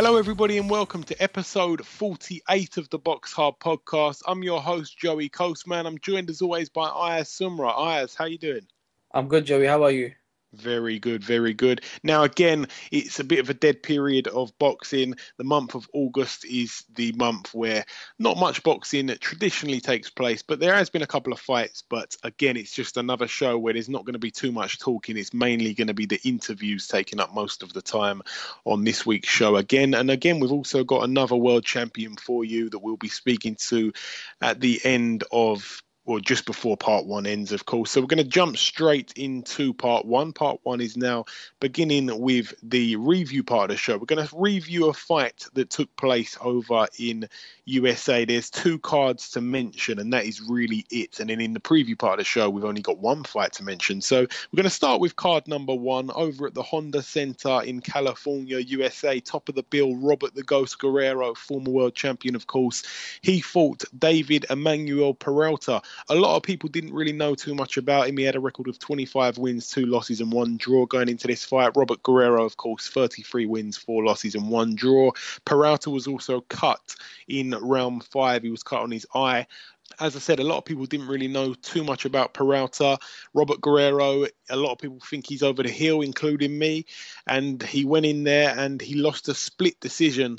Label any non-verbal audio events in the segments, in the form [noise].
Hello, everybody, and welcome to episode 48 of the Box Hard Podcast. I'm your host, Joey Coastman. I'm joined as always by Ayaz Sumra. Ayaz, how you doing? I'm good, Joey. How are you? Very good, very good. Now, again, it's a bit of a dead period of boxing. The month of August is the month where not much boxing traditionally takes place, but there has been a couple of fights. But again, it's just another show where there's not going to be too much talking. It's mainly going to be the interviews taking up most of the time on this week's show again. And again, we've also got another world champion for you that we'll be speaking to at the end of well, just before part one ends, of course. So we're going to jump straight into part one. Part one is now beginning with the review part of the show. We're going to review a fight that took place over in USA. There's two cards to mention, and that is really it. And then in the preview part of the show, we've only got one fight to mention. So we're going to start with card number one over at the Honda Center in California, USA. Top of the bill, Robert the Ghost Guerrero, former world champion, of course. He fought David Emmanuel Peralta a lot of people didn't really know too much about him. He had a record of 25 wins, two losses, and one draw going into this fight. Robert Guerrero, of course, 33 wins, four losses, and one draw. Peralta was also cut in round five. He was cut on his eye as I said, a lot of people didn't really know too much about Peralta. Robert Guerrero, a lot of people think he's over the hill, including me. And he went in there and he lost a split decision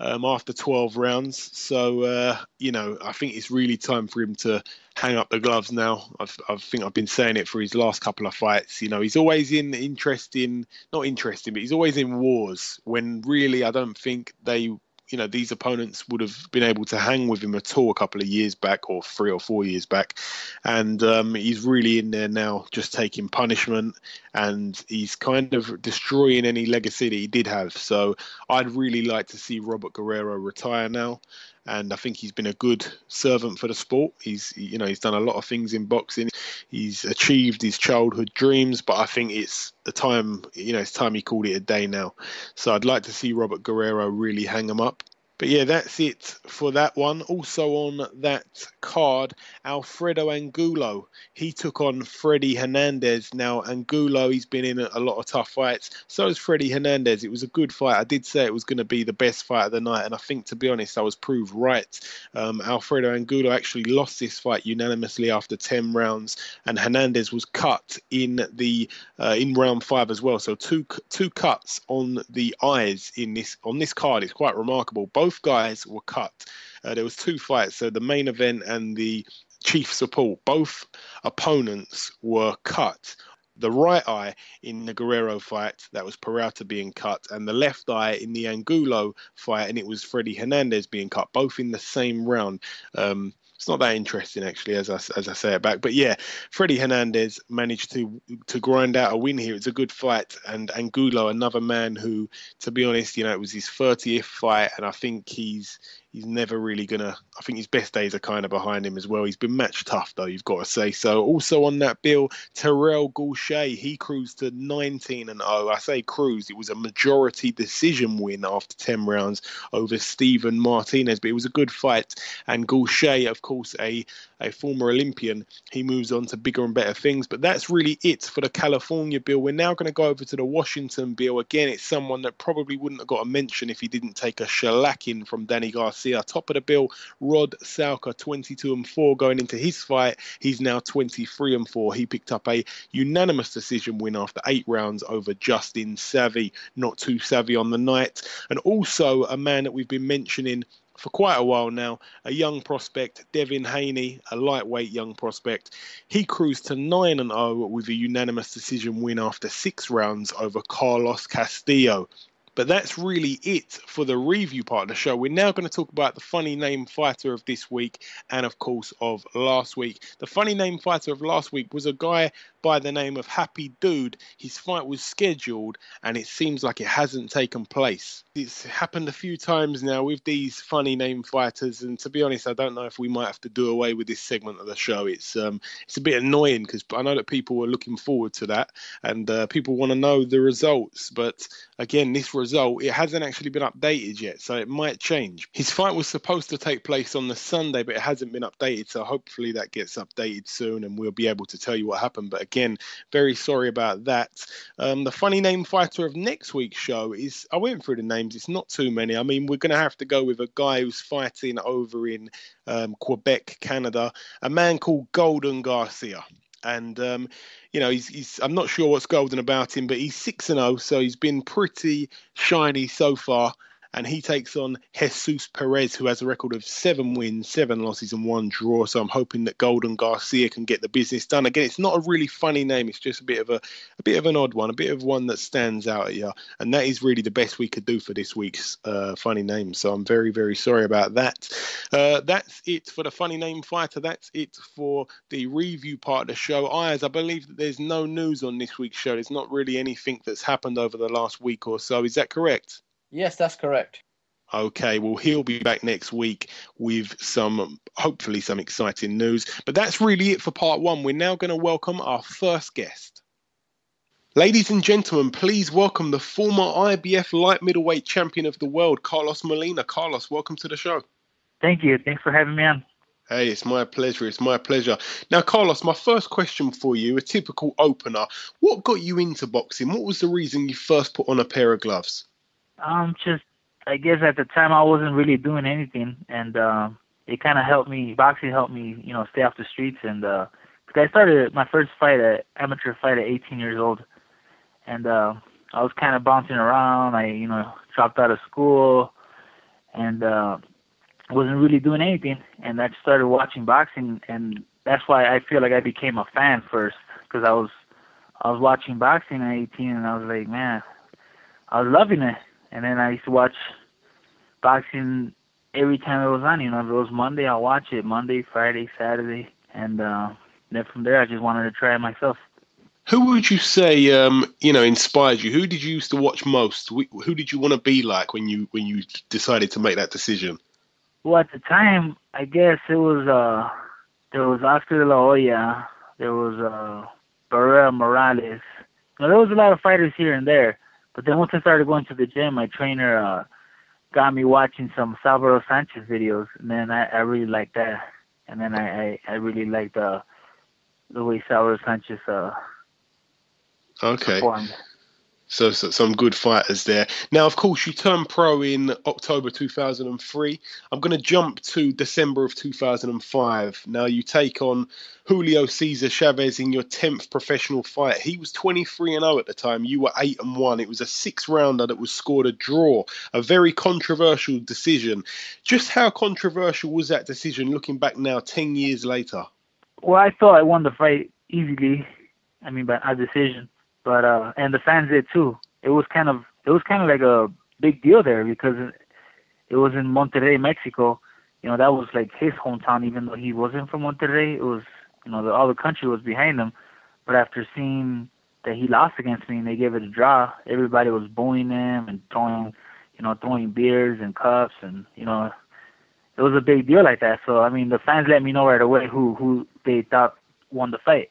um, after 12 rounds. So, uh, you know, I think it's really time for him to hang up the gloves now. I've, I think I've been saying it for his last couple of fights. You know, he's always in interesting, not interesting, but he's always in wars when really I don't think they you know these opponents would have been able to hang with him at all a couple of years back or three or four years back. And um, he's really in there now just taking punishment. And he's kind of destroying any legacy that he did have. So i'd really like to see robert guerrero retire now and I think he's been a good servant for the sport. He's you know he's done a lot of things in boxing. He's achieved his childhood dreams, but I think it's the time you know it's time he called it a day now. So I'd like to see Robert Guerrero really hang him up. But yeah, that's it for that one. Also on that card, Alfredo Angulo. He took on Freddy Hernandez. Now, Angulo, he's been in a lot of tough fights. So is Freddy Hernandez. It was a good fight. I did say it was going to be the best fight of the night, and I think, to be honest, I was proved right. Um, Alfredo Angulo actually lost this fight unanimously after 10 rounds, and Hernandez was cut in the uh, in round five as well. So two two cuts on the eyes in this on this card. It's quite remarkable. Both both guys were cut. Uh, there was two fights, so the main event and the chief support. Both opponents were cut. The right eye in the Guerrero fight, that was Peralta being cut, and the left eye in the Angulo fight, and it was Freddy Hernandez being cut, both in the same round. Um, it's not that interesting actually, as I, as I say it back. But yeah, Freddy Hernandez managed to to grind out a win here. It's a good fight, and Angulo, another man who, to be honest, you know, it was his 30th fight, and I think he's he's never really gonna. I think his best days are kind of behind him as well. He's been match tough though, you've got to say. So also on that bill, Terrell Gausha, he cruised to 19 and 0. I say cruised. It was a majority decision win after 10 rounds over Stephen Martinez, but it was a good fight. And Gausha, of course, a a former Olympian, he moves on to bigger and better things. But that's really it for the California bill. We're now going to go over to the Washington bill. Again, it's someone that probably wouldn't have got a mention if he didn't take a shellacking from Danny Garcia Garcia. Top of the bill, Rod Salka, 22 and 4 going into his fight. He's now 23 and 4. He picked up a unanimous decision win after eight rounds over Justin Savvy. Not too savvy on the night. And also a man that we've been mentioning for quite a while now. A young prospect, Devin Haney, a lightweight young prospect. He cruised to 9 and 0 with a unanimous decision win after six rounds over Carlos Castillo. But that's really it for the review part of the show. We're now going to talk about the funny name fighter of this week and, of course, of last week. The funny name fighter of last week was a guy by the name of Happy Dude. His fight was scheduled and it seems like it hasn't taken place. It's happened a few times now with these funny name fighters, and to be honest, I don't know if we might have to do away with this segment of the show. It's um, it's a bit annoying because I know that people are looking forward to that and uh, people want to know the results, but again, this result it hasn't actually been updated yet, so it might change. His fight was supposed to take place on the Sunday, but it hasn't been updated, so hopefully that gets updated soon and we'll be able to tell you what happened. But again, very sorry about that. Um, the funny name fighter of next week's show is I went through the names, it's not too many. I mean, we're going to have to go with a guy who's fighting over in um, Quebec, Canada, a man called Golden Garcia and um, you know he's, he's I'm not sure what's golden about him, but he's six and zero, so he's been pretty shiny so far and he takes on Jesus Perez, who has a record of seven wins, seven losses, and one draw. So I'm hoping that Golden Garcia can get the business done. Again, it's not a really funny name; it's just a bit of a, a bit of an odd one, a bit of one that stands out at you, and that is really the best we could do for this week's uh, funny name. So I'm very, very sorry about that. Uh, that's it for the funny name fighter. That's it for the review part of the show. Ayaz, I believe that there's no news on this week's show. There's not really anything that's happened over the last week or so. Is that correct? Yes, that's correct. Okay, well, he'll be back next week with some, hopefully, some exciting news. But that's really it for part one. We're now going to welcome our first guest. Ladies and gentlemen, please welcome the former IBF light middleweight champion of the world, Carlos Molina. Carlos, welcome to the show. Thank you. Thanks for having me on. Hey, it's my pleasure. It's my pleasure. Now, Carlos, my first question for you, a typical opener. What got you into boxing? What was the reason you first put on a pair of gloves? Um, just I guess at the time I wasn't really doing anything, and uh, it kind of helped me. Boxing helped me, you know, stay off the streets. And uh, I started my first fight at amateur fight at 18 years old, and uh, I was kind of bouncing around. I, you know, dropped out of school, and uh, wasn't really doing anything. And I started watching boxing, and that's why I feel like I became a fan first, because I was I was watching boxing at 18, and I was like, man, I was loving it and then I used to watch boxing every time it was on. You know, if it was Monday, I'll watch it Monday, Friday, Saturday, and uh, then from there, I just wanted to try it myself. Who would you say, um, you know, inspired you? Who did you used to watch most? Who did you want to be like when you when you decided to make that decision? Well, at the time, I guess it was uh, there was Oscar De La Hoya, there was uh, Barrera Morales. Now, there was a lot of fighters here and there, but then once I started going to the gym, my trainer uh, got me watching some Salvador Sanchez videos, and then I, I really liked that. And then I, I, I really liked uh, the way Salvador Sanchez uh, okay. performed. So, so, some good fighters there. Now, of course, you turned pro in October 2003. I'm going to jump to December of 2005. Now, you take on Julio Cesar Chavez in your 10th professional fight. He was 23 and 0 at the time. You were 8 and 1. It was a six rounder that was scored a draw. A very controversial decision. Just how controversial was that decision looking back now, 10 years later? Well, I thought I won the fight easily. I mean, by a decision but uh and the fans did too. It was kind of it was kind of like a big deal there because it was in Monterrey, Mexico. You know, that was like his hometown, even though he wasn't from Monterrey. It was you know the, all the country was behind him. But after seeing that he lost against me and they gave it a draw, everybody was booing him and throwing you know throwing beers and cups and you know it was a big deal like that. So I mean, the fans let me know right away who who they thought won the fight.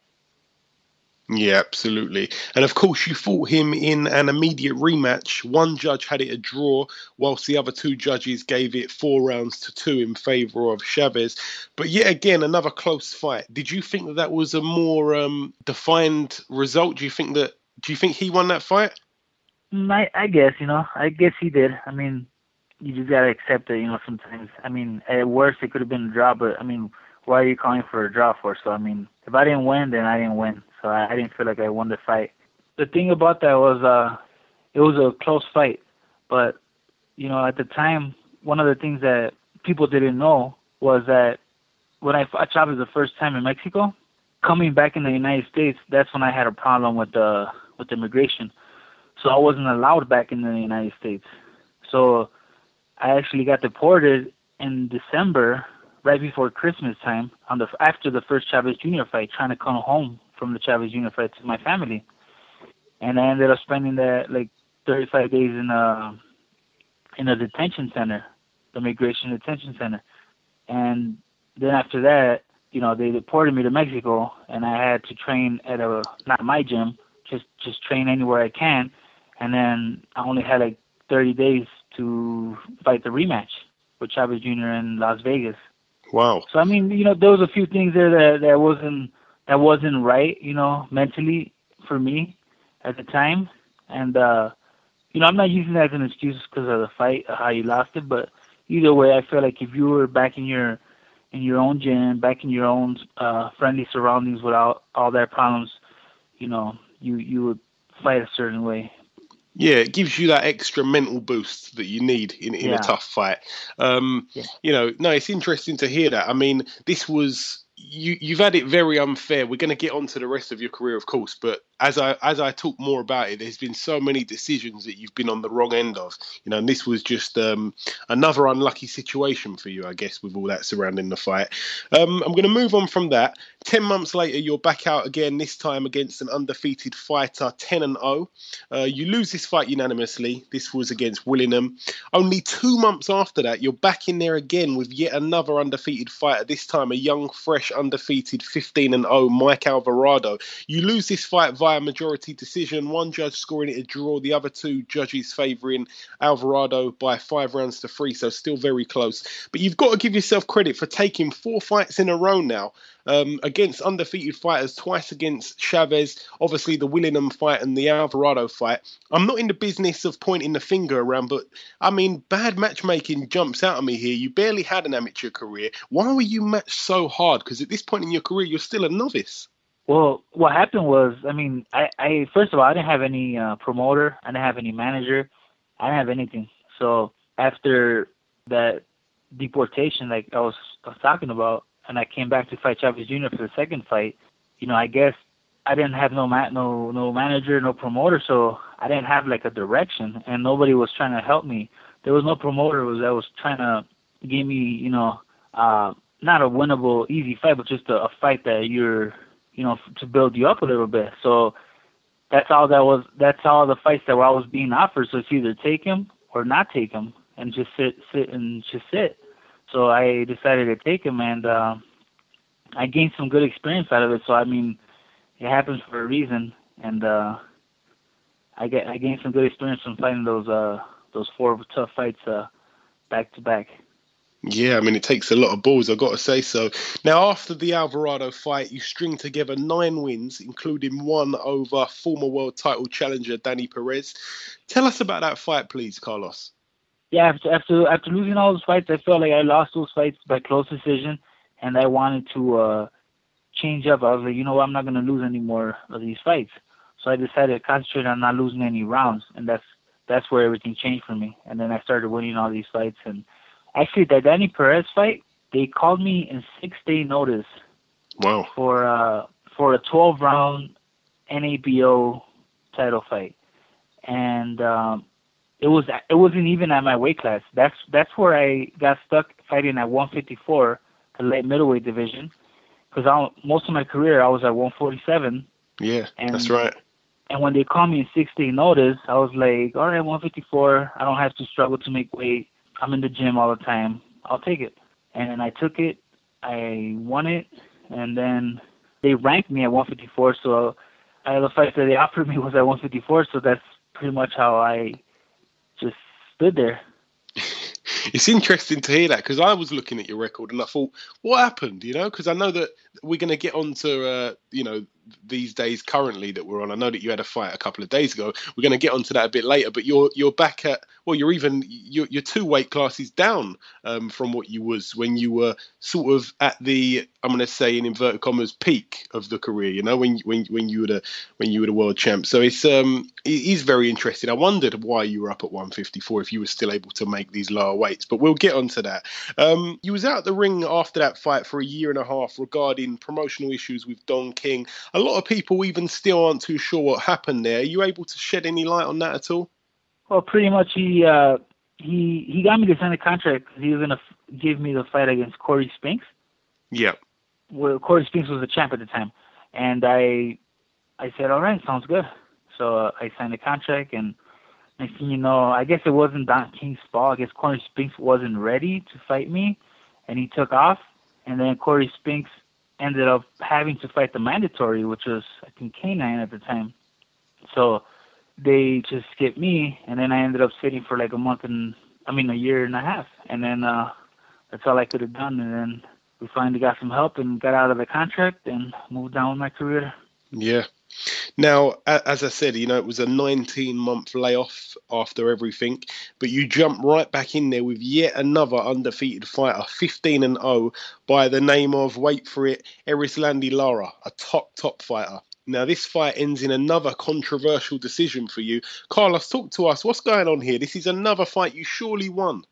Yeah, absolutely. And of course, you fought him in an immediate rematch. One judge had it a draw, whilst the other two judges gave it four rounds to two in favour of Chavez. But yet again, another close fight. Did you think that that was a more um, defined result? Do you think that? Do you think he won that fight? Mm, I, I guess you know. I guess he did. I mean, you just gotta accept it. You know, sometimes. I mean, at worst, it could have been a draw, but I mean, why are you calling for a draw for? So I mean, if I didn't win, then I didn't win so I, didn't feel like I won the fight. The thing about that was uh, it was a close fight, but you know at the time one of the things that people didn't know was that when I fought Chavez the first time in Mexico, coming back in the United States, that's when I had a problem with the with immigration, so I wasn't allowed back in the United States. So I actually got deported in December, right before Christmas time, on the after the first Chavez Jr. fight, trying to come home from the Chavez fight to my family, and I ended up spending that like 35 days in a in a detention center, the immigration detention center, and then after that, you know, they deported me to Mexico, and I had to train at a not my gym, just just train anywhere I can, and then I only had like 30 days to fight the rematch with Chavez Jr. in Las Vegas. Wow. So I mean, you know, there was a few things there that that wasn't that wasn't right, you know, mentally for me at the time, and uh, you know, I'm not using that as an excuse because of the fight, how you lost it, but either way, I feel like if you were back in your in your own gym, back in your own uh, friendly surroundings without all their problems, you know, you you would fight a certain way. Yeah, it gives you that extra mental boost that you need in, in Yeah. a tough fight. Um, Yeah. You know, no, it's interesting to hear that. I mean, this was you. You've had it very unfair. We're going to get on to the rest of your career, of course, but as I as I talk more about it, there's been so many decisions that you've been on the wrong end of. You know, and this was just um, another unlucky situation for you, I guess, with all that surrounding the fight. Um, I'm going to move on from that. Ten months later, you're back out again. This time against an undefeated fighter, ten and zero. Uh, you lose this fight unanimously. This was against Willingham. Only two months after that, you're back in there again with yet another undefeated fighter. This time, a young, fresh, undefeated 15 and 0 Mike Alvarado. You lose this fight via majority decision. One judge scoring it a draw, the other two judges favouring Alvarado by five rounds to three. So still very close. But you've got to give yourself credit for taking four fights in a row now um, against undefeated fighters, twice against Chavez, obviously the Willingham fight and the Alvarado fight. I'm not in the business of pointing the finger around, but I mean, bad matchmaking jumps out at me here. You barely had an amateur career. Why were you matched so hard? Because at this point in your career, you're still a novice. Well, what happened was, I mean, I, I first of all, I didn't have any uh, promoter, I didn't have any manager, I didn't have anything. So after that deportation, like I was, I was talking about, and I came back to fight Chavez Jr. for the second fight, you know, I guess I didn't have no ma- no no manager, no promoter, so I didn't have like a direction, and nobody was trying to help me. There was no promoter that was trying to give me, you know, uh, not a winnable easy fight, but just a, a fight that you're you know, to build you up a little bit. So that's all that was. That's all the fights that were always being offered. So it's either take him or not take him, and just sit, sit, and just sit. So I decided to take him, and uh, I gained some good experience out of it. So I mean, it happens for a reason, and uh, I get I gained some good experience from fighting those uh those four tough fights uh back to back. Yeah, I mean, it takes a lot of balls, I've got to say so. Now, after the Alvarado fight, you string together nine wins, including one over former world title challenger Danny Perez. Tell us about that fight, please, Carlos. yeah, after after after losing all those fights, I felt like I lost those fights by close decision, and I wanted to uh change up. I was like, you know what, I'm not gonna lose any more of these fights. So I decided to concentrate on not losing any rounds, and that's that's where everything changed for me. And then I started winning all these fights. And actually, that Danny Perez fight, they called me in six day notice Wow. for uh for a 12 round NABO title fight, and um, it was it wasn't even at my weight class. That's that's where I got stuck fighting at 154, the light middleweight division, because most of my career I was at 147. Yeah, And- that's right. And when they called me in six day notice, I was like, all right, 154. I don't have to struggle to make weight. I'm in the gym all the time. I'll take it. And I took it. I won it. And then they ranked me at 154. So uh, the fight that they offered me was at 154. So that's pretty much how I just stood there. [laughs] It's interesting to hear that because I was looking at your record and I thought, what happened? You know, because I know that we're going to get on to, uh, you know, these days currently that we're on. I know that you had a fight a couple of days ago. We're going to get onto that a bit later, but you're you're back at well, you're even you're, you're two weight classes down um, from what you was when you were sort of at the I'm going to say in inverted commas peak of the career. You know, when when when you were the when you were the world champ. So it's um it is very interesting. I wondered why you were up at 154 if you were still able to make these lower weights, but we'll get onto that. Um, you was out the ring after that fight for a year and a half regarding promotional issues with Don King. A lot of people even still aren't too sure what happened there. Are you able to shed any light on that at all? Well, pretty much he uh, he he got me to sign a contract he was gonna f- give me the fight against Corey Spinks. Yeah. Well, Corey Spinks was the champ at the time, and I I said, all right, sounds good. So uh, I signed the contract, and next thing you know, I guess it wasn't Don King's fault. I guess Corey Spinks wasn't ready to fight me, and he took off. And then Corey Spinks ended up having to fight the mandatory, which was I think K9 at the time. So they just skipped me, and then I ended up sitting for like a month and I mean a year and a half, and then uh, that's all I could have done. And then we finally got some help and got out of the contract and moved on with my career. Yeah. Now, as I said, you know, it was a 19 month layoff after everything, but you jump right back in there with yet another undefeated fighter, 15 and 0, by the name of, wait for it, Erislandy Lara, a top, top fighter. Now, this fight ends in another controversial decision for you. Carlos, talk to us. What's going on here? This is another fight you surely won.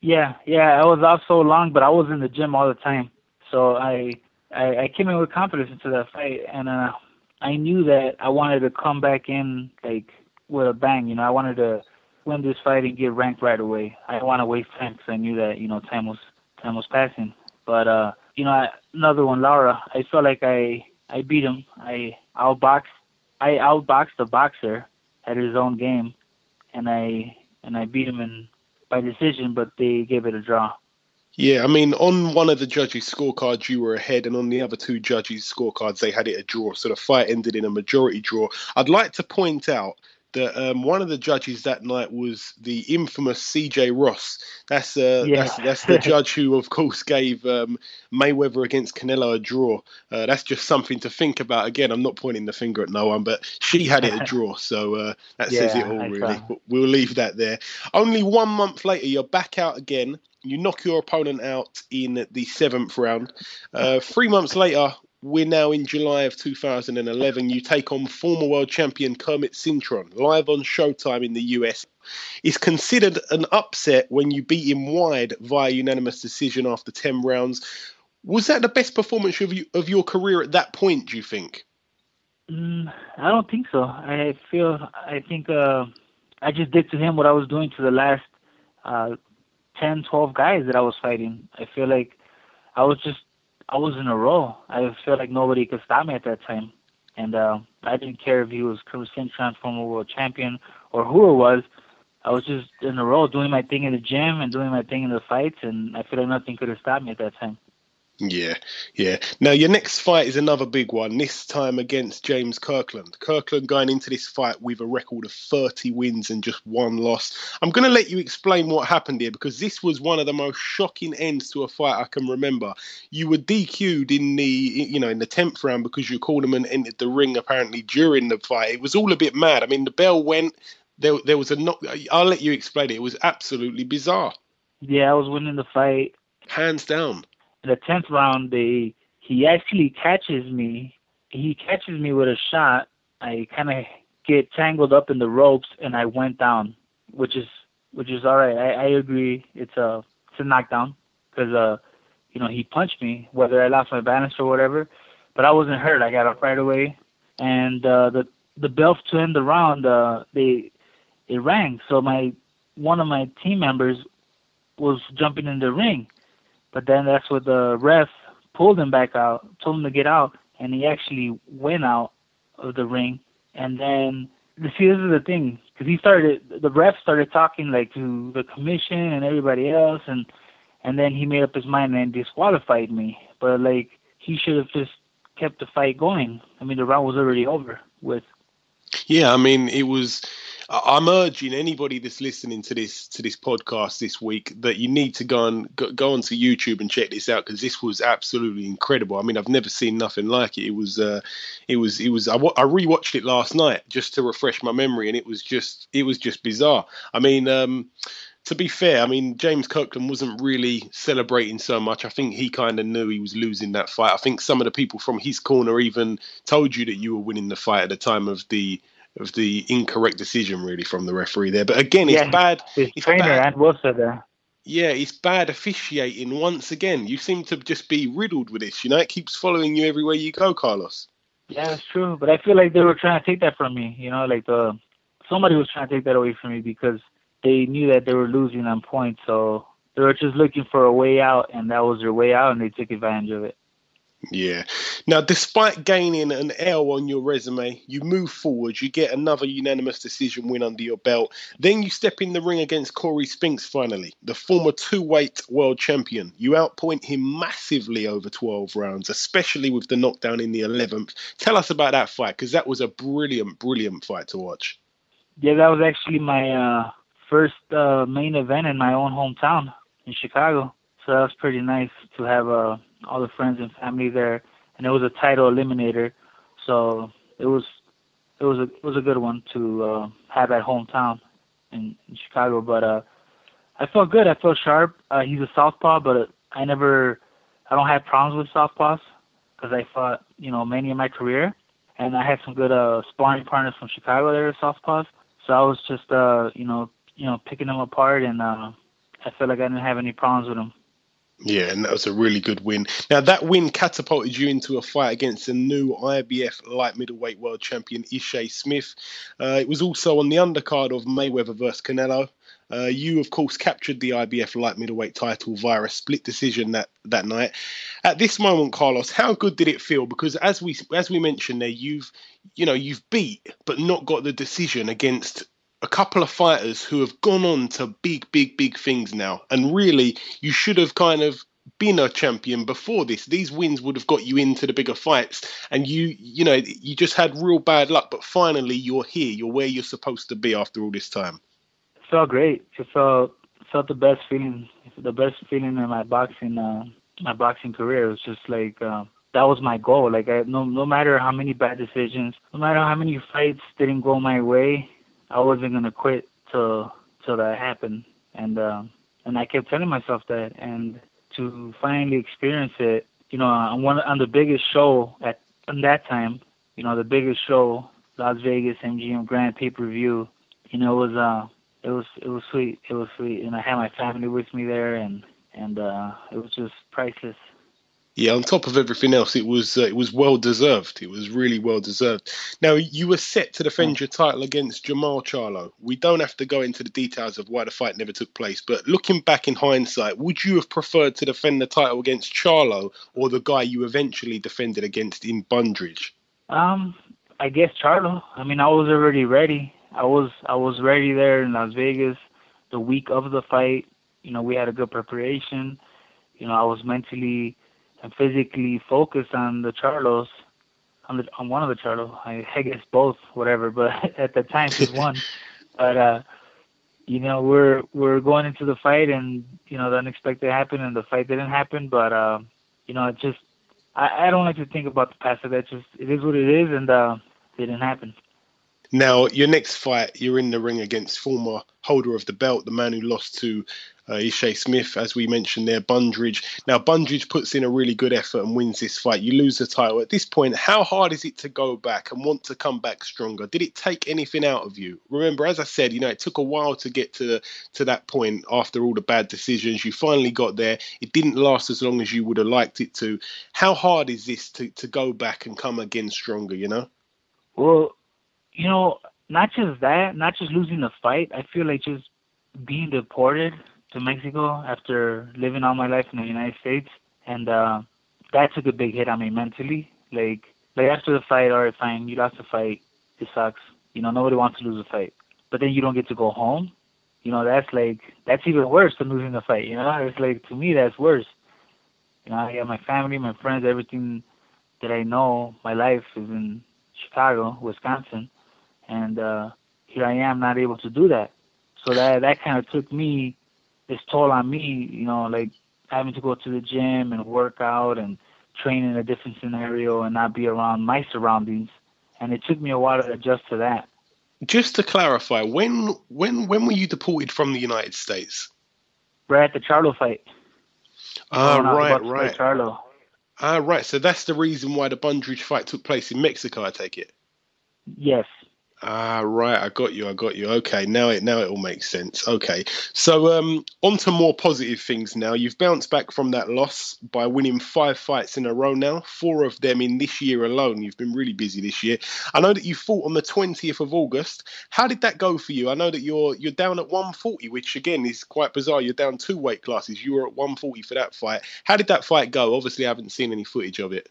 Yeah, yeah, I was off so long, but I was in the gym all the time. So I I, I came in with confidence into that fight, and uh, I knew that I wanted to come back in like with a bang. You know, I wanted to win this fight and get ranked right away. I didn't want to waste time because I knew that you know time was time was passing. But uh, you know, I, another one, Lara. I felt like I I beat him. I outboxed I outboxed the boxer at his own game, and I and I beat him in by decision, but they gave it a draw. Yeah, I mean, on one of the judges' scorecards, you were ahead, and on the other two judges' scorecards, they had it a draw. So the fight ended in a majority draw. I'd like to point out that um, one of the judges that night was the infamous CJ Ross. That's uh, yeah. that's that's the [laughs] judge who, of course, gave um, Mayweather against Canelo a draw. Uh, that's just something to think about. Again, I'm not pointing the finger at no one, but she had it a draw, [laughs] so uh, that yeah, says it all, really. We'll leave that there. Only one month later, you're back out again. You knock your opponent out in the seventh round. Uh, three months later, we're now in July of 2011. You take on former world champion Kermit Cintron live on Showtime in the US. It's considered an upset when you beat him wide via unanimous decision after 10 rounds. Was that the best performance of, you, of your career at that point, do you think? Mm, I don't think so. I feel, I think uh, I just did to him what I was doing to the last uh, 10, 12 guys that I was fighting. I feel like I was just I was in a row. I feel like nobody could stop me at that time, and uh, I didn't care if he was Chris Transformer World Champion or who it was. I was just in a row doing my thing in the gym and doing my thing in the fights, and I feel like nothing could have stopped me at that time. Yeah, yeah. Now your next fight is another big one. This time against James Kirkland. Kirkland going into this fight with a record of 30 wins and just one loss. I'm going to let you explain what happened here because this was one of the most shocking ends to a fight I can remember. You were DQ'd in the you know in the 10th round because your cornerman entered the ring apparently during the fight. It was all a bit mad. I mean, the bell went. There, there was a knock. I'll let you explain it. It was absolutely bizarre. Yeah, I was winning the fight hands down the tenth round, they he actually catches me. He catches me with a shot. I kind of get tangled up in the ropes, and I went down, which is which is all right. I, I agree. It's a it's a knockdown because uh you know he punched me, whether I lost my balance or whatever. But I wasn't hurt. I got up right away, and uh, the the bell to end the round, uh, they it rang. So my one of my team members was jumping in the ring, but then that's what the ref pulled him back out, told him to get out, and he actually went out of the ring. And then, see, this is the thing, because he started, the ref started talking like to the commission and everybody else, and and then he made up his mind and disqualified me. But like, he should have just kept the fight going. I mean, the round was already over with. Yeah, I mean, it was I'm urging anybody that's listening to this to this podcast this week that you need to go and go, go onto YouTube and check this out because this was absolutely incredible. I mean, I've never seen nothing like it. It was, uh, it was, it was. I, I rewatched it last night just to refresh my memory, and it was just, it was just bizarre. I mean. Um, to be fair, I mean James Kirkland wasn't really celebrating so much. I think he kind of knew he was losing that fight. I think some of the people from his corner even told you that you were winning the fight at the time of the of the incorrect decision really from the referee there. But again, it's yeah, bad. His it's trainer bad. and Wilson there. Yeah, it's bad officiating once again. You seem to just be riddled with this. You know, it keeps following you everywhere you go, Carlos. Yeah, that's true. But I feel like they were trying to take that from me. You know, like the somebody was trying to take that away from me because they knew that they were losing on points. So they were just looking for a way out, and that was their way out, and they took advantage of it. Yeah. Now, despite gaining an L on your resume, you move forward. You get another unanimous decision win under your belt. Then you step in the ring against Corey Spinks. Finally, the former two-weight world champion. You outpoint him massively over 12 rounds, especially with the knockdown in the 11th. Tell us about that fight because that was a brilliant, brilliant fight to watch. Yeah, that was actually my uh, first uh, main event in my own hometown in Chicago. So that was pretty nice to have uh, all the friends and family there, and it was a title eliminator, so it was it was a it was a good one to uh, have at hometown in, in Chicago. But uh, I felt good. I felt sharp. Uh, he's a southpaw, but I never I don't have problems with southpaws because I fought you know many in my career, and I had some good uh, sparring partners from Chicago that are southpaws. So I was just uh, you know you know picking them apart, and uh, I felt like I didn't have any problems with them. Yeah, and that was a really good win. Now that win catapulted you into a fight against the new IBF light middleweight world champion Ishe Smith. Uh, it was also on the undercard of Mayweather versus Canelo. Uh, you, of course, captured the IBF light middleweight title via a split decision that, that night. At this moment, Carlos, how good did it feel? Because as we as we mentioned there, you've you know you've beat but not got the decision against a couple of fighters who have gone on to big, big, big things now. And really, you should have kind of been a champion before this. These wins would have got you into the bigger fights. And you, you know, you just had real bad luck. But finally, you're here. You're where you're supposed to be after all this time. It felt great. It felt felt the best feeling. The best feeling in my boxing, uh, my boxing career. It was just like. Uh, that was my goal. Like I, no, no matter how many bad decisions, no matter how many fights didn't go my way, I wasn't gonna quit till till that happened, and uh, and I kept telling myself that, and to finally experience it, you know, on one on the biggest show at on that time, you know, the biggest show, Las Vegas MGM Grand Pay Per View, you know, it was uh, it was it was sweet, it was sweet, and I had my family with me there, and and uh, it was just priceless yeah, on top of everything else, it was uh, it was well deserved. It was really well deserved. Now you were set to defend your title against Jermall Charlo. We don't have to go into the details of why the fight never took place, but looking back in hindsight, would you have preferred to defend the title against Charlo or the guy you eventually defended against in Bundrage? Um, I guess Charlo. I mean, I was already ready. I was I was ready there in Las Vegas the week of the fight. You know, we had a good preparation. You know, I was mentally and physically focus on the Charlos, on the on one of the Charlos. I, I guess both, whatever. But [laughs] at the time, just one. [laughs] but uh, you know, we're we're going into the fight, and you know, the unexpected happened, and the fight didn't happen. But uh, you know, it just I, I don't like to think about the past. That just it is what it is, and uh, it didn't happen. Now, your next fight, you're in the ring against former holder of the belt, the man who lost to uh, Smith, as we mentioned there, Bundrage. Now, Bundrage puts in a really good effort and wins this fight. You lose the title. At this point, how hard is it to go back and want to come back stronger? Did it take anything out of you? Remember, as I said, you know, it took a while to get to to that point after all the bad decisions. You finally got there. It didn't last as long as you would have liked it to. How hard is this to, to go back and come again stronger, you know? Well, you know, not just that, not just losing the fight. I feel like just being deported to Mexico after living all my life in the United States, and uh, that took a big hit on me mentally. Like, like after the fight, all right, fine, you lost the fight, it sucks. You know, nobody wants to lose a fight, but then you don't get to go home. You know, that's like that's even worse than losing the fight. You know, it's like to me that's worse. You know, I have my family, my friends, everything that I know. My life is in Chicago, Wisconsin, and uh, here I am not able to do that. So that that kind of took me its toll on me, you know, like having to go to the gym and work out and train in a different scenario and not be around my surroundings. And it took me a while to adjust to that. Just to clarify, when when when were you deported from the United States? Right at the Charlo fight. Ah, uh, right, right. Charlo. Ah, right. So that's the reason why the Bundrage fight took place in Mexico. I take it. Yes. Ah, right. I got you. I got you. Okay, now it now it all makes sense. Okay, so um, on to more positive things now. You've bounced back from that loss by winning five fights in a row now. Four of them in this year alone. You've been really busy this year. I know that you fought on the twentieth of August. How did that go for you? I know that you're you're down at 140, which again is quite bizarre. You're down two weight classes. You were at 140 for that fight. How did that fight go? Obviously, I haven't seen any footage of it.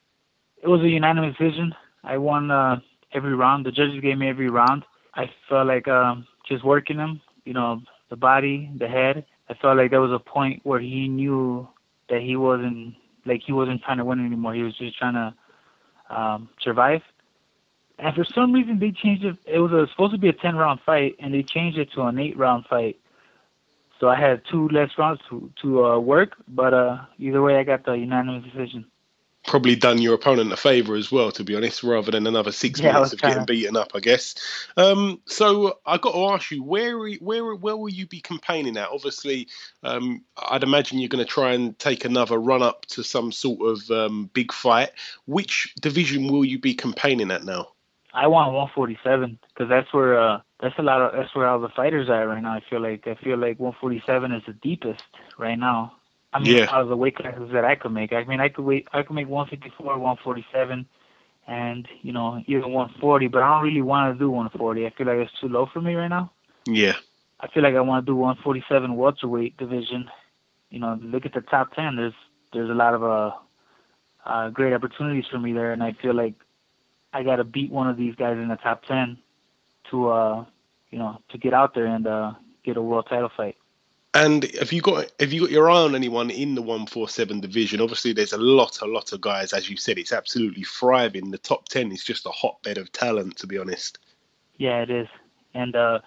It was a unanimous decision. I won. Uh every round. The judges gave me every round. I felt like um, just working him, you know, the body, the head. I felt like there was a point where he knew that he wasn't like he wasn't trying to win anymore. He was just trying to um, survive. And for some reason, they changed it. It was a, supposed to be a 10 round fight, and they changed it to an 8 round fight. So I had two less rounds to to uh, work, but uh, either way, I got the unanimous decision probably done your opponent a favour as well, to be honest, rather than another six yeah, minutes of getting beaten up, I guess. Um, so I got to ask you, where where where will you be campaigning at? Obviously, um, I'd imagine you're going to try and take another run up to some sort of um, big fight. Which division will you be campaigning at now? I want 147 because that's where uh, that's a lot of that's where all the fighters are right now. I feel like I feel like 147 is the deepest right now. I mean, yeah. out of the weight classes that I could make. I mean, I could wait. I could make 154, 147, and you know, even 140. But I don't really want to do 140. I feel like it's too low for me right now. Yeah. I feel like I want to do 147 welterweight division. You know, look at the top 10. There's there's a lot of uh, uh great opportunities for me there, and I feel like I got to beat one of these guys in the top 10 to uh, you know, to get out there and uh, get a world title fight. And have you got have you got your eye on anyone in the one four seven division? Obviously, there's a lot, a lot of guys. As you said, it's absolutely thriving. The top ten is just a hotbed of talent, to be honest. Yeah, it is. And uh,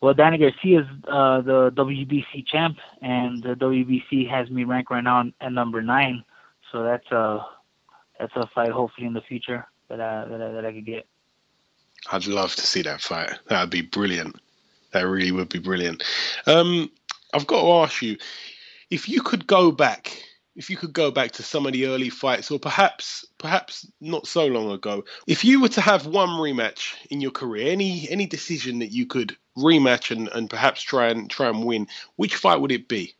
well, Danny Garcia is uh, the WBC champ, and the WBC has me ranked right now at number nine. So that's a that's a fight, hopefully in the future that I, that I, that I could get. I'd love to see that fight. That'd be brilliant. That really would be brilliant. Um, I've got to ask you if you could go back if you could go back to some of the early fights or perhaps perhaps not so long ago if you were to have one rematch in your career any any decision that you could rematch and, and perhaps try and try and win which fight would it be?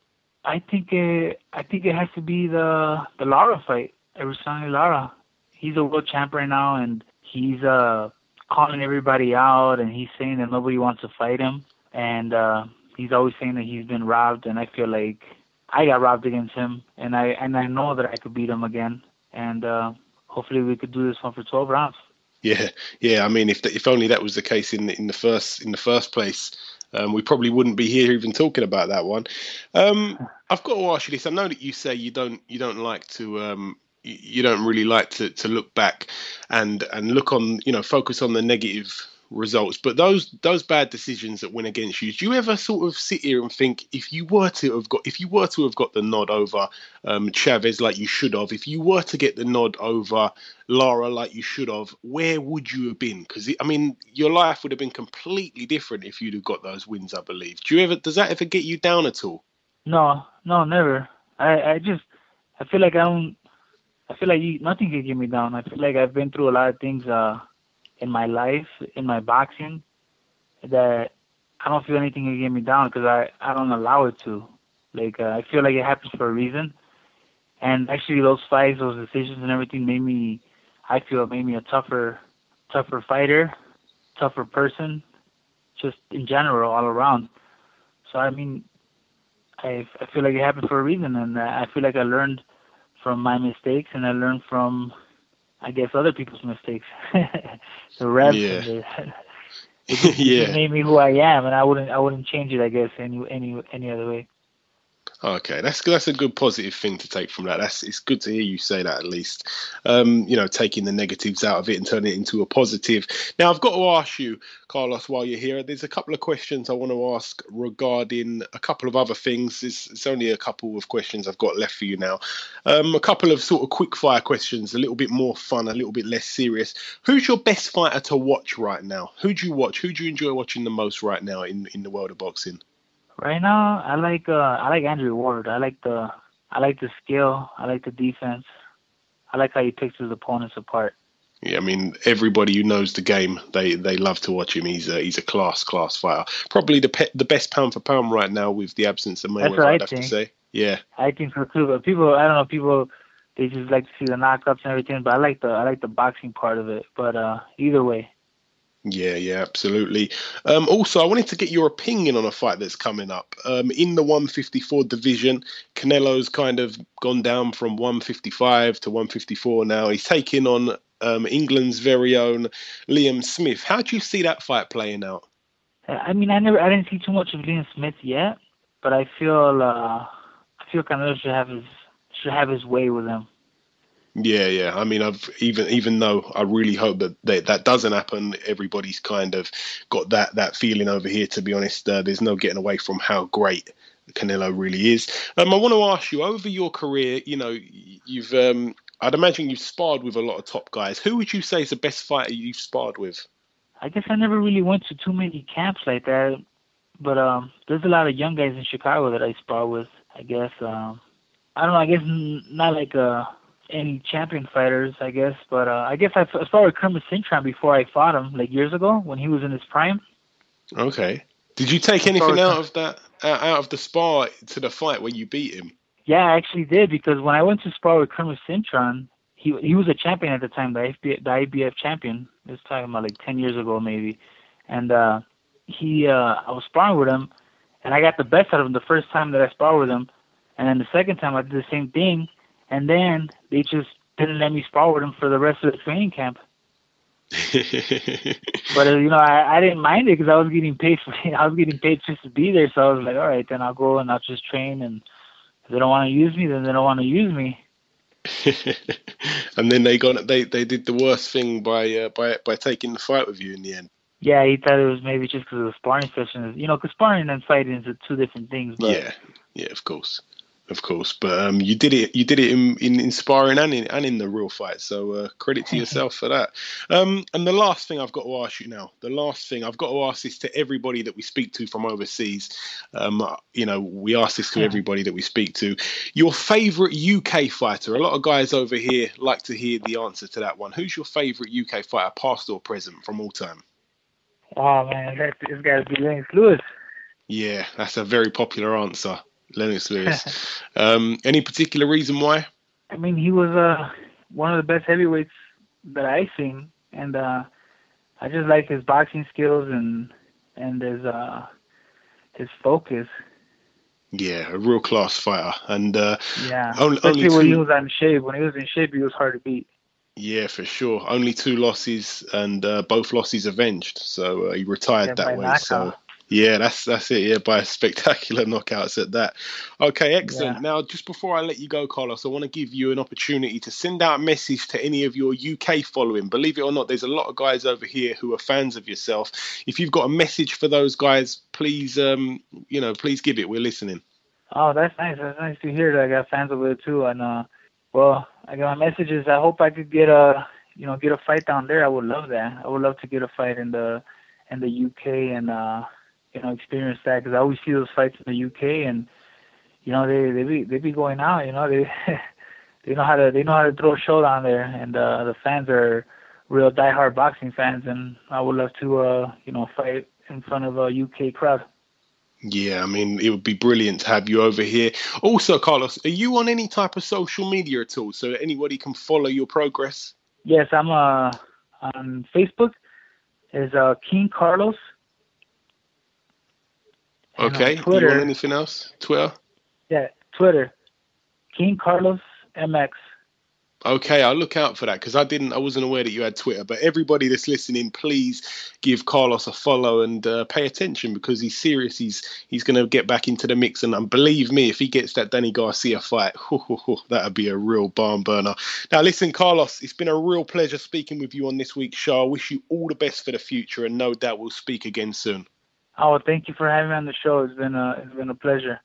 I think it, i think it has to be the the lara fight Erislandy lara he's a world champ right now and he's uh calling everybody out and he's saying that nobody wants to fight him. And uh he's always saying that he's been robbed, and I feel like I got robbed against him, and I and I know that I could beat him again, and uh, hopefully we could do this one for 12 rounds. Yeah, yeah. I mean, if the, if only that was the case in the, in the first in the first place, um, we probably wouldn't be here even talking about that one. Um, [laughs] I've got to ask you this. I know that you say you don't you don't like to um, you don't really like to, to look back and and look on you know focus on the negative results. But those those bad decisions that went against you, do you ever sort of sit here and think if you were to have got if you were to have got the nod over um, Chavez like you should have, if you were to get the nod over Lara like you should have, where would you have been? Because I mean, your life would have been completely different if you'd have got those wins. I believe. Do you ever does that ever get you down at all? No, no, never. I I just I feel like I don't. I feel like you, nothing can get me down. I feel like I've been through a lot of things. Uh, in my life, in my boxing, that I don't feel anything can get me down because I I don't allow it to. Like uh, I feel like it happens for a reason, and actually those fights, those decisions, and everything made me. I feel it made me a tougher, tougher fighter, tougher person, just in general all around. So I mean, I I feel like it happened for a reason, and I feel like I learned from my mistakes, and I learned from I guess other people's mistakes. [laughs] the reps, yeah. The, [laughs] it just, yeah. It made me who I am, and I wouldn't I wouldn't change it. I guess any any any other way. Okay, that's that's a good positive thing to take from that. That's it's good to hear you say that at least. Um, you know, taking the negatives out of it and turning it into a positive. Now, I've got to ask you, Carlos, while you're here, there's a couple of questions I want to ask regarding a couple of other things. It's, it's only a couple of questions I've got left for you now. Um, a couple of sort of quick fire questions, a little bit more fun, a little bit less serious. Who's your best fighter to watch right now? Who do you watch? Who do you enjoy watching the most right now in in the world of boxing? Right now, I like uh, I like Andre Ward. I like the I like the skill. I like the defense. I like how he picks his opponents apart. Yeah, I mean everybody who knows the game, they they love to watch him. He's a he's a class class fighter. Probably the pe- the best pound for pound right now with the absence of Mayweather. I'd have think. to say. Yeah, I think so too. But people, I don't know, people they just like to see the knockouts and everything. But I like the I like the boxing part of it. But uh either way, yeah, yeah, absolutely. Um, also, I wanted to get your opinion on a fight that's coming up um, in the 154 division. Canelo's kind of gone down from 155 to 154 now. He's taking on um, England's very own Liam Smith. How do you see that fight playing out? I mean, I never, I didn't see too much of Liam Smith yet, but I feel, uh I feel Canelo should have his should have his way with him. Yeah, yeah. I mean, I've even even though I really hope that that, that doesn't happen. Everybody's kind of got that that feeling over here. To be honest, uh, there's no getting away from how great Canelo really is. Um, I want to ask you over your career. You know, you've um, I'd imagine you've sparred with a lot of top guys. Who would you say is the best fighter you've sparred with? I guess I never really went to too many camps like that, but um, there's a lot of young guys in Chicago that I spar with. I guess um, I don't know. I guess not like uh any champion fighters, I guess, but uh, I guess I I sparred with Kermit Cintron before I fought him, like years ago when he was in his prime. Okay. Did you take anything out of that out out of the spar to the fight when you beat him? Yeah, I actually did because when I went to spar with Kermit Cintron, he he was a champion at the time, the IBF, the IBF champion. This talking about like ten years ago maybe, and uh, he uh, I was sparring with him, and I got the best out of him the first time that I sparred with him, and then the second time I did the same thing, and then they just didn't let me spar with him for the rest of the training camp. [laughs] But uh, you know, I, I didn't mind it because I was getting paid for [laughs] I was getting paid just to be there. So I was like, all right, then I'll go and I'll just train. And if they don't want to use me, then they don't want to use me. [laughs] and then they got they they did the worst thing by uh, by by taking the fight with you in the end. Yeah, he thought it was maybe just because of the sparring sessions. You know, because sparring and fighting is two different things. But Yeah, yeah, of course, of course. But um, you did it. You did it in, in, in sparring and in and in the real fight. So uh, credit to yourself for that. Um, and the last thing I've got to ask you now. The last thing I've got to ask this to everybody that we speak to from overseas. Um, you know, we ask this to everybody that we speak to. Your favourite UK fighter. A lot of guys over here like to hear the answer to that one. Who's your favourite UK fighter, past or present, from all time? oh man, that it's got to be Lennox Lewis. Yeah, that's a very popular answer, Lennox Lewis. [laughs] um, any particular reason why? I mean, he was uh one of the best heavyweights that I've seen, and uh I just like his boxing skills and and his uh his focus. Yeah, a real class fighter, and uh, Yeah, Only- especially only when he was on shape. When he was in shape, he was hard to beat. yeah, for sure. Only two losses, and uh, both losses avenged. So uh, he retired Yeah, that way. So knockout. Yeah, that's that's it. Yeah, by [laughs] spectacular knockouts at that. Okay, excellent. Yeah. Now, just before I let you go, Carlos, I want to give you an opportunity to send out a message to any of your UK following. Believe it or not, there's a lot of guys over here who are fans of yourself. If you've got a message for those guys, please, um, you know, please give it. We're listening. Oh, that's nice. That's nice to hear that I got fans over there too. And uh, well, I got my messages. I hope I could get a, you know, get a fight down there. I would love that. I would love to get a fight in the, in the UK and uh, you know, experience that because I always see those fights in the UK and, you know, they they be they be going out. You know, they [laughs] they know how to they know how to throw a show down there, and uh, the fans are real diehard boxing fans, and I would love to, uh, you know, fight in front of a UK crowd. Yeah, I mean, it would be brilliant to have you over here. Also, Carlos, are you on any type of social media at all so anybody can follow your progress? Yes, I'm uh on Facebook. Is uh King Carlos. And Okay. You Twitter. on anything else? Twitter? Yeah, Twitter. King Carlos MX. Okay, I'll look out for that because I didn't, I wasn't aware that you had Twitter. But everybody that's listening, please give Carlos a follow and uh, pay attention because he's serious. He's he's going to get back into the mix, and um, believe me, if he gets that Danny Garcia fight, [laughs] that'd be a real barn burner. Now, listen, Carlos, it's been a real pleasure speaking with you on this week's show. I wish you all the best for the future, and no doubt we'll speak again soon. Oh, thank you for having me on the show. It's been a it's been a pleasure.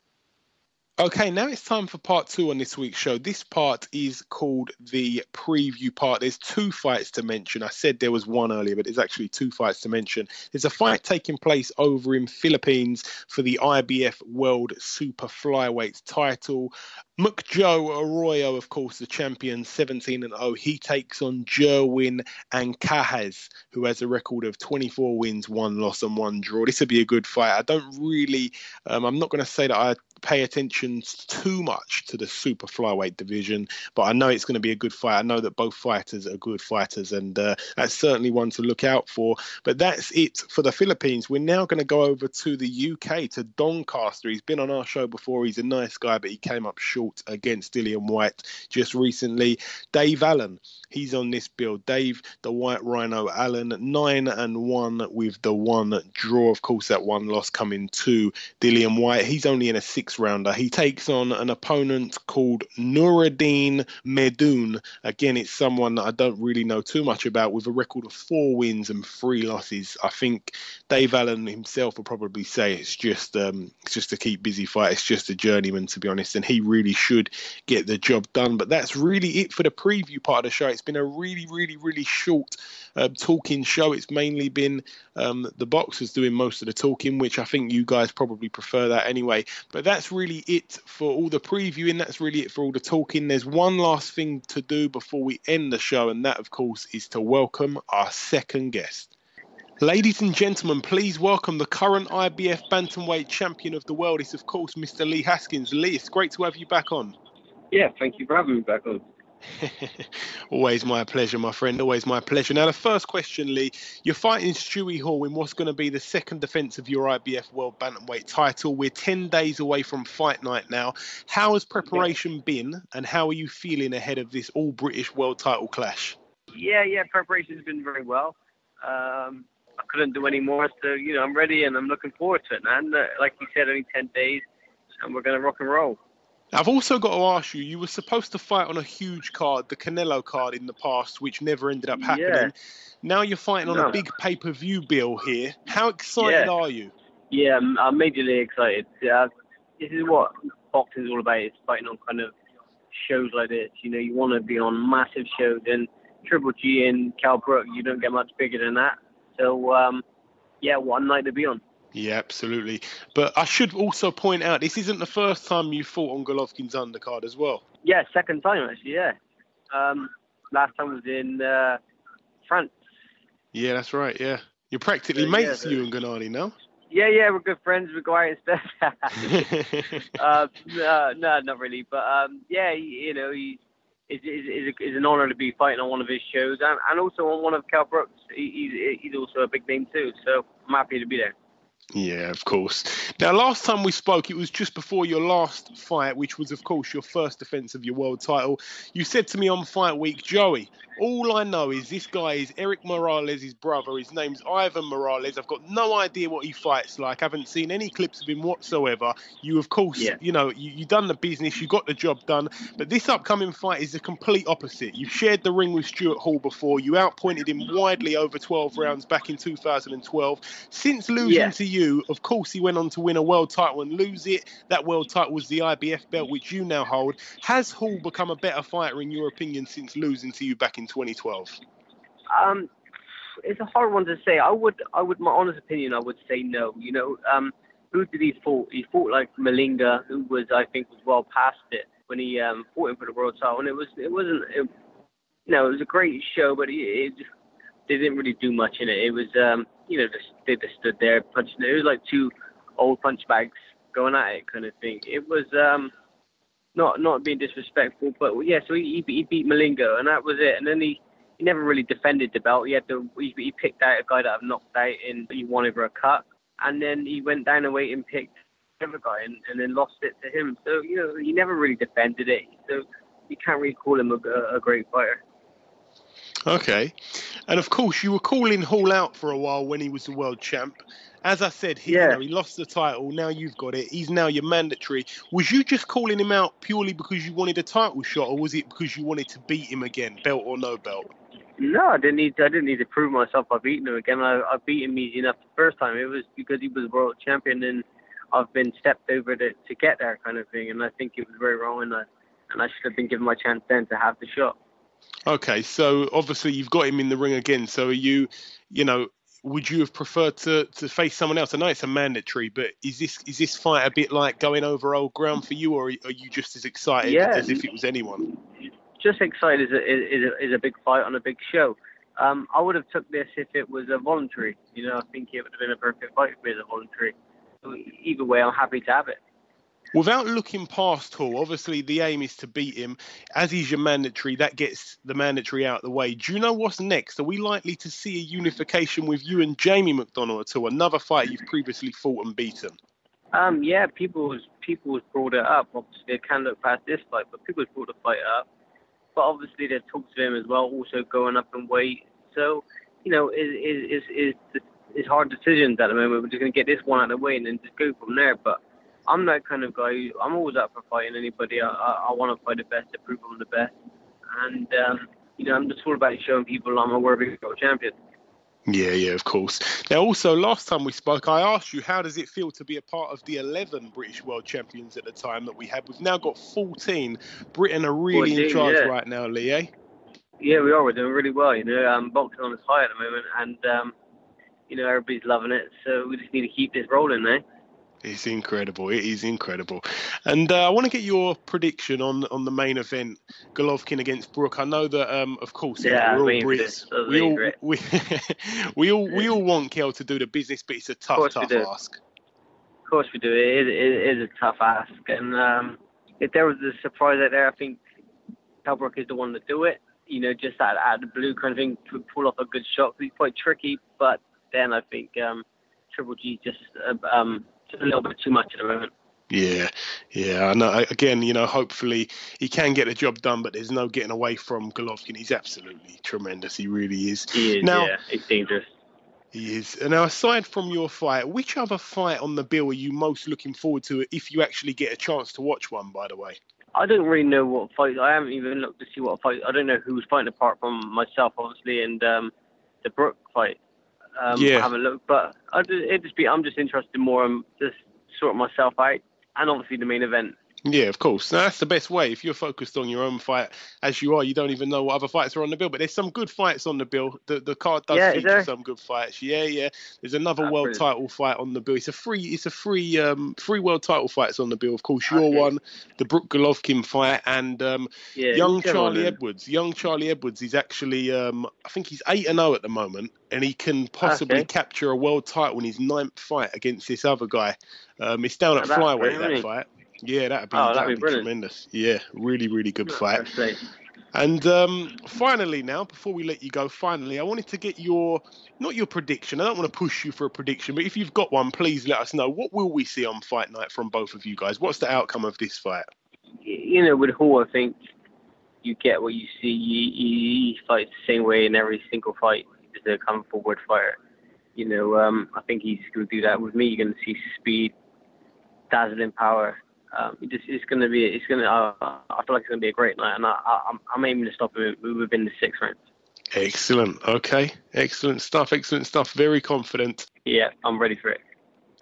Okay, now it's time for part two on this week's show. This part is called the preview part. There's two fights to mention. I said there was one earlier, but there's actually two fights to mention. There's a fight taking place over in Philippines for the IBF World Super Flyweight title. McJoe Arroyo, of course, the champion, 17 and 0. He takes on Jerwin Ancajas, who has a record of 24 wins, one loss, and one draw. This will be a good fight. I don't really, um, I'm not going to say that I pay attention too much to the super flyweight division, but I know it's going to be a good fight. I know that both fighters are good fighters, and uh, that's certainly one to look out for. But that's it for the Philippines. We're now going to go over to the UK to Doncaster. He's been on our show before. He's a nice guy, but he came up short against Dillian Whyte just recently. Dave Allen, he's on this bill. Dave, the White Rhino Allen, nine and one with the one draw. Of course, that one loss coming to Dillian Whyte. He's only in a six rounder. He takes on an opponent called Nuruddin Medoun. Again, it's someone that I don't really know too much about with a record of four wins and three losses. I think Dave Allen himself will probably say it's just um, it's just a keep busy fight. It's just a journeyman, to be honest, and he really should get the job done. But that's really it for the preview part of the show. It's been a really, really, really short uh, talking show. It's mainly been um, the boxers doing most of the talking, which I think you guys probably prefer that anyway. But that's really it for all the previewing. That's really it for all the talking. There's one last thing to do before we end the show, and that, of course, is to welcome our second guest. Ladies and gentlemen, please welcome the current IBF bantamweight champion of the world. It's of course Mr. Lee Haskins. Lee, it's great to have you back on. Yeah, thank you for having me back on. [laughs] Always my pleasure, my friend. Always my pleasure. Now, the first question, Lee, you're fighting Stewie Hall in what's going to be the second defence of your IBF World Bantamweight title. We're 10 days away from fight night now. How has preparation been, and how are you feeling ahead of this all British world title clash? Yeah, yeah, preparation's been very well. Um, I couldn't do any more, so, you know, I'm ready and I'm looking forward to it, man. Uh, like you said, only 10 days, and we're going to rock and roll. I've also got to ask you, you were supposed to fight on a huge card, the Canelo card in the past, which never ended up happening. Yeah. Now you're fighting on no. a big pay per view bill here. How excited yeah. are you? Yeah, I'm, I'm majorly excited. Uh, this is what boxing is all about. It's fighting on kind of shows like this. You know, you want to be on massive shows, and Triple G and Kell Brook, you don't get much bigger than that. So, um, yeah, one night to be on. Yeah, absolutely. But I should also point out this isn't the first time you fought on Golovkin's undercard as well. Yeah, second time actually. Yeah, um, last time was in uh, France. Yeah, that's right. Yeah, you're practically uh, mates, yeah, you and Gennady now. Yeah, yeah, we're good friends. We go out and stuff. uh, [laughs] no, no, not really. But um, yeah, you know, he, it's, it's, it's, an honour to be fighting on one of his shows, and, and also on one of Kell Brooks. He, he's, he's also a big name too, so I'm happy to be there. Yeah, of course. Now, last time we spoke, it was just before your last fight, which was, of course, your first defence of your world title. You said to me on fight week, Joey, all I know is this guy is Erik Morales' his brother. His name's Ivan Morales. I've got no idea what he fights like. I haven't seen any clips of him whatsoever. You, of course, yeah. you know, you, you done the business, you got the job done. But this upcoming fight is the complete opposite. You've shared the ring with Stuart Hall before. You outpointed him widely over 12 rounds back in 2012. Since losing yeah. to you, of course, he went on to win a world title and lose it. That world title was the IBF belt, which you now hold. Has Hall become a better fighter, in your opinion, since losing to you back in 2012? Um, it's a hard one to say. I would, I would, my honest opinion, I would say no. You know, um, who did he fought? He fought like Malinga, who was, I think, was well past it when he um, fought him for the world title, and it was, it wasn't, it, you know, it was a great show, but it, it just, they didn't really do much in it. It was, um, you know, just, they just stood there punching. It was like two old punch bags going at it, kind of thing. It was, um, not not being disrespectful, but yeah. So he he beat Malinga, and that was it. And then he he never really defended the belt. He had to he, he picked out a guy that I've knocked out, and he won over a cut. And then he went down a weight and picked another guy, and, and then lost it to him. So you know he never really defended it. So you can't really call him a, a great fighter. Okay. And of course, you were calling Hall out for a while when he was the world champ. As I said, he, yeah. you know, he lost the title. Now you've got it. He's now your mandatory. Was you just calling him out purely because you wanted a title shot, or was it because you wanted to beat him again, belt or no belt? No, I didn't need. To, I didn't need to prove myself by beating him again. I, I beat him easy enough the first time. It was because he was world champion, and I've been stepped over to to get there, kind of thing. And I think it was very wrong, and I and I should have been given my chance then to have the shot. Okay, so obviously you've got him in the ring again. So are you, you know, would you have preferred to, to face someone else? I know it's a mandatory, but is this is this fight a bit like going over old ground for you, or are you just as excited Yeah. as if it was anyone? just excited is a, is a, is a big fight on a big show. Um, I would have took this if it was a voluntary. You know, I think it would have been a perfect fight for me as a voluntary. Either way, I'm happy to have it. Without looking past Hall, obviously the aim is to beat him. As he's your mandatory, that gets the mandatory out of the way. Do you know what's next? Are we likely to see a unification with you and Jamie McDonnell at all? Another fight you've previously fought and beaten. Um, yeah, people was people brought it up. Obviously, they can look past this fight, but people has brought the fight up. But obviously, there's talks of him as well, also going up in weight. So, you know, it is is is it's hard decisions at the moment. We're just gonna get this one out of the way and then just go from there. But I'm that kind of guy. Who, I'm always up for fighting anybody. I I, I want to fight the best to prove I'm the best. And um, you know, I'm just all about showing people I'm a worthy world champion. Yeah, yeah, of course. Now, also, last time we spoke, I asked you how does it feel to be a part of the 11 British World Champions at the time that we had. We've now got 14. Britain are really in charge yeah. right now, Lee. Eh? Yeah, we are. We're doing really well. You know, um, boxing on its high at the moment, and um, you know everybody's loving it. So we just need to keep this rolling, eh? It's incredible. It is incredible. And uh, I want to get your prediction on on the main event, Golovkin against Brook. I know that, um, of course, Yeah, we're all was waiting for this. Brits. We all, we, [laughs] we all we all want Kell to do the business, but it's a tough, tough ask. Of course we do. It is, it is a tough ask, and um, if there was a surprise out there, I think Kell Brook is the one to do it. You know, just out, out of the blue kind of thing, to pull off a good shot. He's quite tricky, but then I think um, Triple G just uh, um, just a little bit too much at the moment. Yeah, yeah. I know. Again, you know, hopefully he can get the job done, but there's no getting away from Golovkin. He's absolutely tremendous. He really is. He is, Now- yeah, it's dangerous. He is. And now, aside from your fight, which other fight on the bill are you most looking forward to if you actually get a chance to watch one, by the way? I don't really know what fight. I haven't even looked to see what fight. I don't know who's fighting apart from myself, obviously, and um, the Brook fight. Um, Yeah. Haven't looked, but I just, it just be. I'm just interested more in just sorting myself out, and obviously the main event. Yeah, of course. Now, that's the best way. If you're focused on your own fight, as you are, you don't even know what other fights are on the bill. But there's some good fights on the bill. The the card does Yeah, feature some good fights. Yeah, yeah. There's another Ah, world brilliant. title fight on the bill. It's a free. It's a free. Um, free world title fights on the bill. Of course, your Okay. one, the Brook Golovkin fight, and um, Yeah, young Charlie one. Edwards. Young Charlie Edwards is actually, um, I think he's eight and zero at the moment, and he can possibly Okay. capture a world title in his ninth fight against this other guy. Um, it's down at Oh, that's flyweight brilliant, that fight. Yeah, that'd be Oh, that'd that'd, be be, tremendous. Yeah, really, really good fight. And um, finally, now before we let you go, finally, I wanted to get your not your prediction. I don't want to push you for a prediction, but if you've got one, please let us know. What will we see on fight night from both of you guys? What's the outcome of this fight? you know, with Hall, I think you get what you see. He, he, he fights the same way in every single fight. He's a come forward fighter. You know, um, I think he's going to do that with me. You're going to see speed, dazzling power. Um, just, it's going to be, it's going to. Uh, I feel like it's going to be a great night, and I, I, I'm, I'm aiming to stop him within the six rounds. Excellent. Okay. Excellent stuff. Excellent stuff. Very confident. Yeah, I'm ready for it.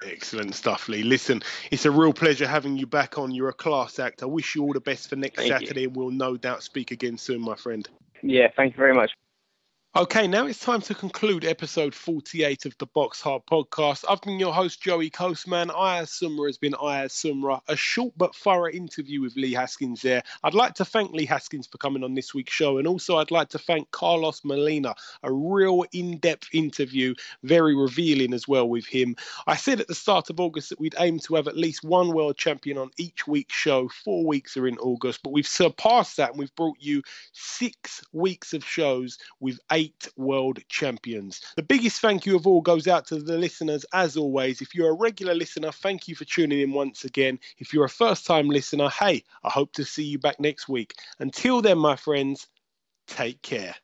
Excellent stuff, Lee. Listen, it's a real pleasure having you back on. You're a class act. I wish you all the best for next Thank you. Saturday, and we'll no doubt speak again soon, my friend. Yeah, thank you very much. Okay, now it's time to conclude episode 48 of the Box Hard podcast. I've been your host, Joey Coastman. Ayaz Sumra has been Ayaz Sumra. A short but thorough interview with Lee Haskins there. I'd like to thank Lee Haskins for coming on this week's show, and also I'd like to thank Carlos Molina. A real in depth interview, very revealing as well with him. I said at the start of August that we'd aim to have at least one world champion on each week's show. Four weeks are in August, but we've surpassed that and we've brought you six weeks of shows with eight world champions. The biggest thank you of all goes out to the listeners, as always. If you're a regular listener, thank you for tuning in once again. If you're a first time listener, hey, I hope to see you back next week. Until then, my friends, take care.